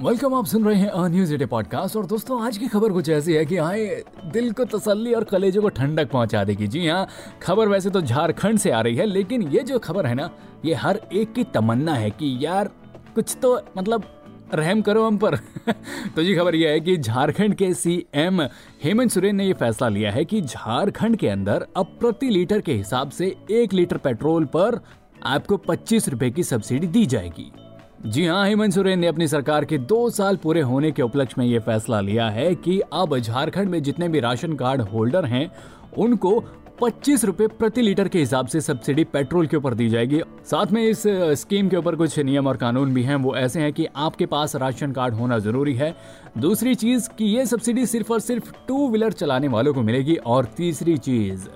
Welcome आप सुन रहे हैं अ न्यूज़ एटे पॉडकास्ट और दोस्तों, आज की खबर कुछ ऐसी है कि आए दिल को तसल्ली और कलेजे को ठंडक पहुँचा देगी। जी हाँ खबर वैसे तो झारखंड से आ रही है, लेकिन ये जो खबर है ना, ये हर एक की तमन्ना है कि यार, कुछ तो मतलब रहम करो हम पर। तो जी, खबर यह है कि झारखंड के सीएम हेमंत सोरेन ने यह फैसला लिया है कि झारखंड के अंदर अब प्रति लीटर के हिसाब से एक लीटर पेट्रोल पर आपको पच्चीस रुपए की सब्सिडी दी जाएगी। जी हाँ हेमंत सोरेन ने अपनी सरकार के दो साल पूरे होने के उपलक्ष्य में ये फैसला लिया है कि अब झारखंड में जितने भी राशन कार्ड होल्डर हैं, उनको पच्चीस रुपए प्रति लीटर के हिसाब से सब्सिडी पेट्रोल के ऊपर दी जाएगी। साथ में इस स्कीम के ऊपर कुछ नियम और कानून भी हैं, वो ऐसे हैं कि आपके पास राशन कार्ड होना ज़रूरी है। दूसरी चीज़ कि ये सब्सिडी सिर्फ़ और सिर्फ़ टू व्हीलर चलाने वालों को मिलेगी। और तीसरी चीज़,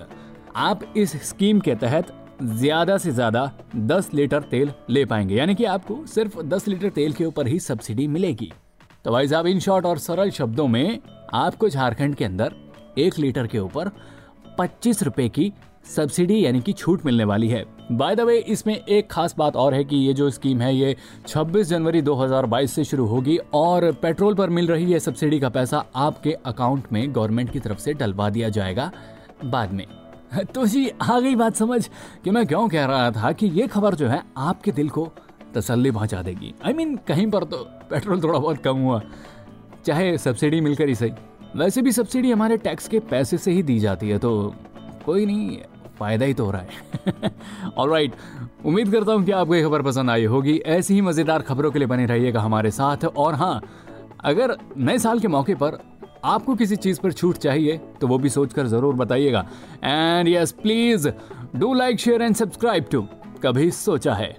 आप इस स्कीम के तहत ज़्यादा से ज़्यादा 10 लीटर तेल ले पाएँगे। यानी कि आपको सिर्फ़ 10 लीटर तेल के ऊपर ही सब्सिडी मिलेगी। तो भाई साहब, इन शॉर्ट और सरल शब्दों में आपको झारखंड के अंदर एक लीटर के ऊपर पच्चीस रुपए की सब्सिडी यानी कि छूट मिलने वाली है। बाय द वे इसमें एक खास बात और है कि ये जो स्कीम है, ये 26 जनवरी 2022 से शुरू होगी और पेट्रोल पर मिल रही है सब्सिडी का पैसा आपके अकाउंट में गवर्नमेंट की तरफ़ से डलवा दिया जाएगा बाद में। तो जी आ गई बात समझ कि मैं क्यों कह रहा था कि ये खबर जो है आपके दिल को तसल्ली पहुँचा देगी। आई I मीन mean, कहीं पर तो पेट्रोल थोड़ा बहुत कम हुआ। चाहे सब्सिडी मिलकर ही सही। वैसे भी सब्सिडी हमारे टैक्स के पैसे से ही दी जाती है तो कोई नहीं फ़ायदा ही तो हो रहा है। ऑलराइट उम्मीद करता हूँ कि आपको ये खबर पसंद आई होगी। ऐसी ही मज़ेदार खबरों के लिए बने रहिएगा हमारे साथ। और हाँ अगर नए साल के मौके पर आपको किसी चीज़ पर छूट चाहिए तो वो भी सोचकर ज़रूर बताइएगा। And yes please do like share and subscribe to कभी सोचा है।